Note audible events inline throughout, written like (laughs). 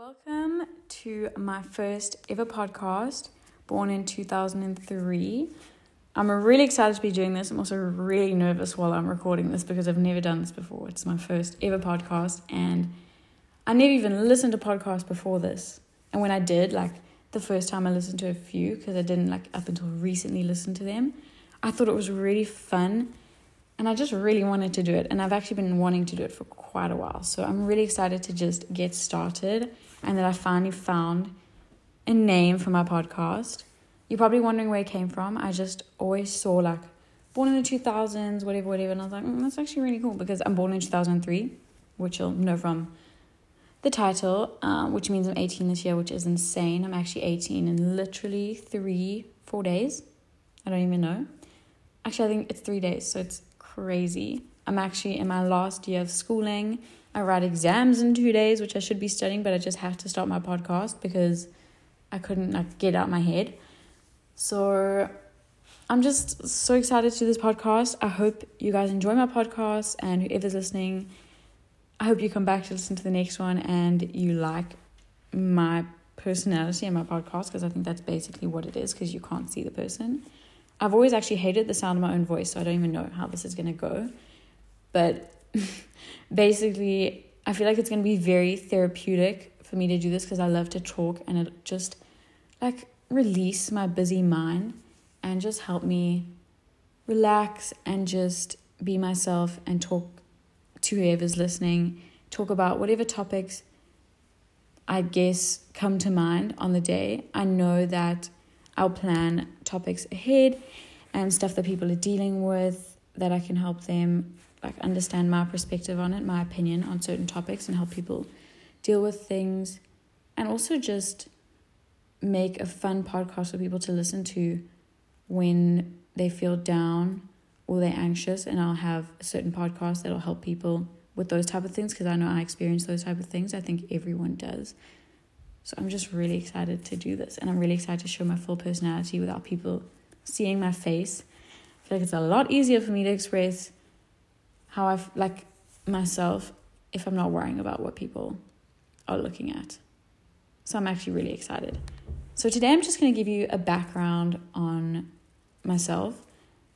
Welcome to my first ever podcast, born in 2003. I'm really excited to be doing this. I'm also really nervous while I'm recording this because I've never done this before. It's my first ever podcast, and I never even listened to podcasts before this. And when I did, like the first time I listened to a few, because I didn't like up until recently listen to them, I thought it was really fun and I just really wanted to do it. And I've actually been wanting to do it for quite a while. So I'm really excited to just get started and that I finally found a name for my podcast. You're probably wondering where it came from. I just always saw like born in the 2000s, whatever, whatever. And I was like, mm, that's actually really cool because I'm born in 2003, which you'll know from the title, um, which means I'm 18 this year, which is insane. I'm actually 18 in literally three, four days. I don't even know. Actually, I think it's three days. So it's crazy. I'm actually in my last year of schooling. I write exams in two days, which I should be studying, but I just have to stop my podcast because I couldn't like get out my head. So I'm just so excited to do this podcast. I hope you guys enjoy my podcast and whoever's listening, I hope you come back to listen to the next one and you like my personality and my podcast because I think that's basically what it is because you can't see the person. I've always actually hated the sound of my own voice, so I don't even know how this is going to go. But (laughs) basically, I feel like it's going to be very therapeutic for me to do this because I love to talk and it just like release my busy mind and just help me relax and just be myself and talk to whoever's listening, talk about whatever topics I guess come to mind on the day. I know that I'll plan topics ahead and stuff that people are dealing with that I can help them like understand my perspective on it, my opinion on certain topics and help people deal with things and also just make a fun podcast for people to listen to when they feel down or they're anxious and I'll have a certain podcast that'll help people with those type of things because I know I experience those type of things. I think everyone does. So I'm just really excited to do this and I'm really excited to show my full personality without people seeing my face. I feel like it's a lot easier for me to express how I have like myself if I'm not worrying about what people are looking at. So I'm actually really excited. So today I'm just going to give you a background on myself.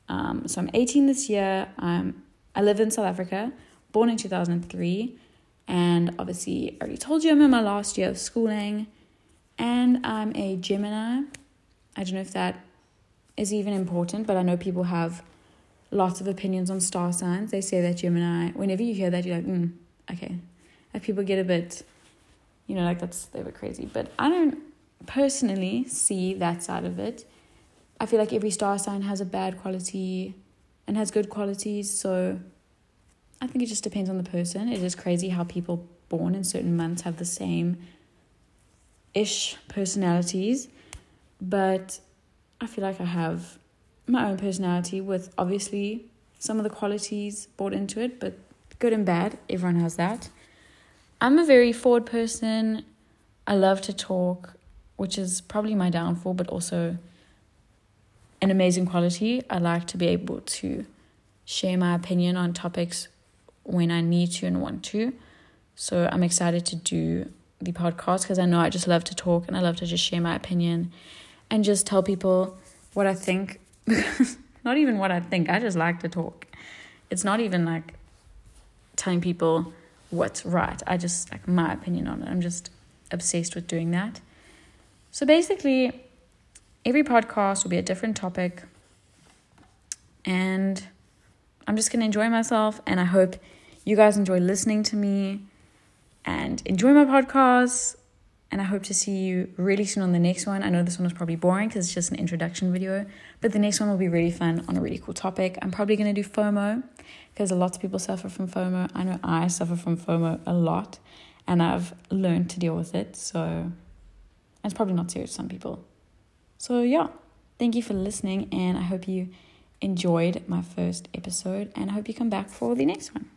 Um, so I'm 18 this year. I'm I live in South Africa, born in 2003. And obviously, I already told you I'm in my last year of schooling. And I'm a Gemini. I don't know if that is even important, but I know people have lots of opinions on star signs. They say that Gemini, whenever you hear that, you're like, mm, okay. Like people get a bit, you know, like that's, a bit crazy. But I don't personally see that side of it. I feel like every star sign has a bad quality and has good qualities. So I think it just depends on the person. It is crazy how people born in certain months have the same ish personalities, but I feel like I have my own personality with obviously some of the qualities brought into it, but good and bad, everyone has that. I'm a very forward person. I love to talk, which is probably my downfall, but also an amazing quality. I like to be able to share my opinion on topics when I need to and want to. So I'm excited to do the podcast because I know I just love to talk and I love to just share my opinion and just tell people what I think. (laughs) not even what I think, I just like to talk. It's not even like telling people what's right. I just like my opinion on it. I'm just obsessed with doing that. So basically, every podcast will be a different topic. And I'm just going to enjoy myself. And I hope you guys enjoy listening to me and enjoy my podcast. And I hope to see you really soon on the next one. I know this one was probably boring because it's just an introduction video, but the next one will be really fun on a really cool topic. I'm probably going to do FOMO because a lot of people suffer from FOMO. I know I suffer from FOMO a lot and I've learned to deal with it. So it's probably not serious to some people. So, yeah, thank you for listening, and I hope you enjoyed my first episode, and I hope you come back for the next one.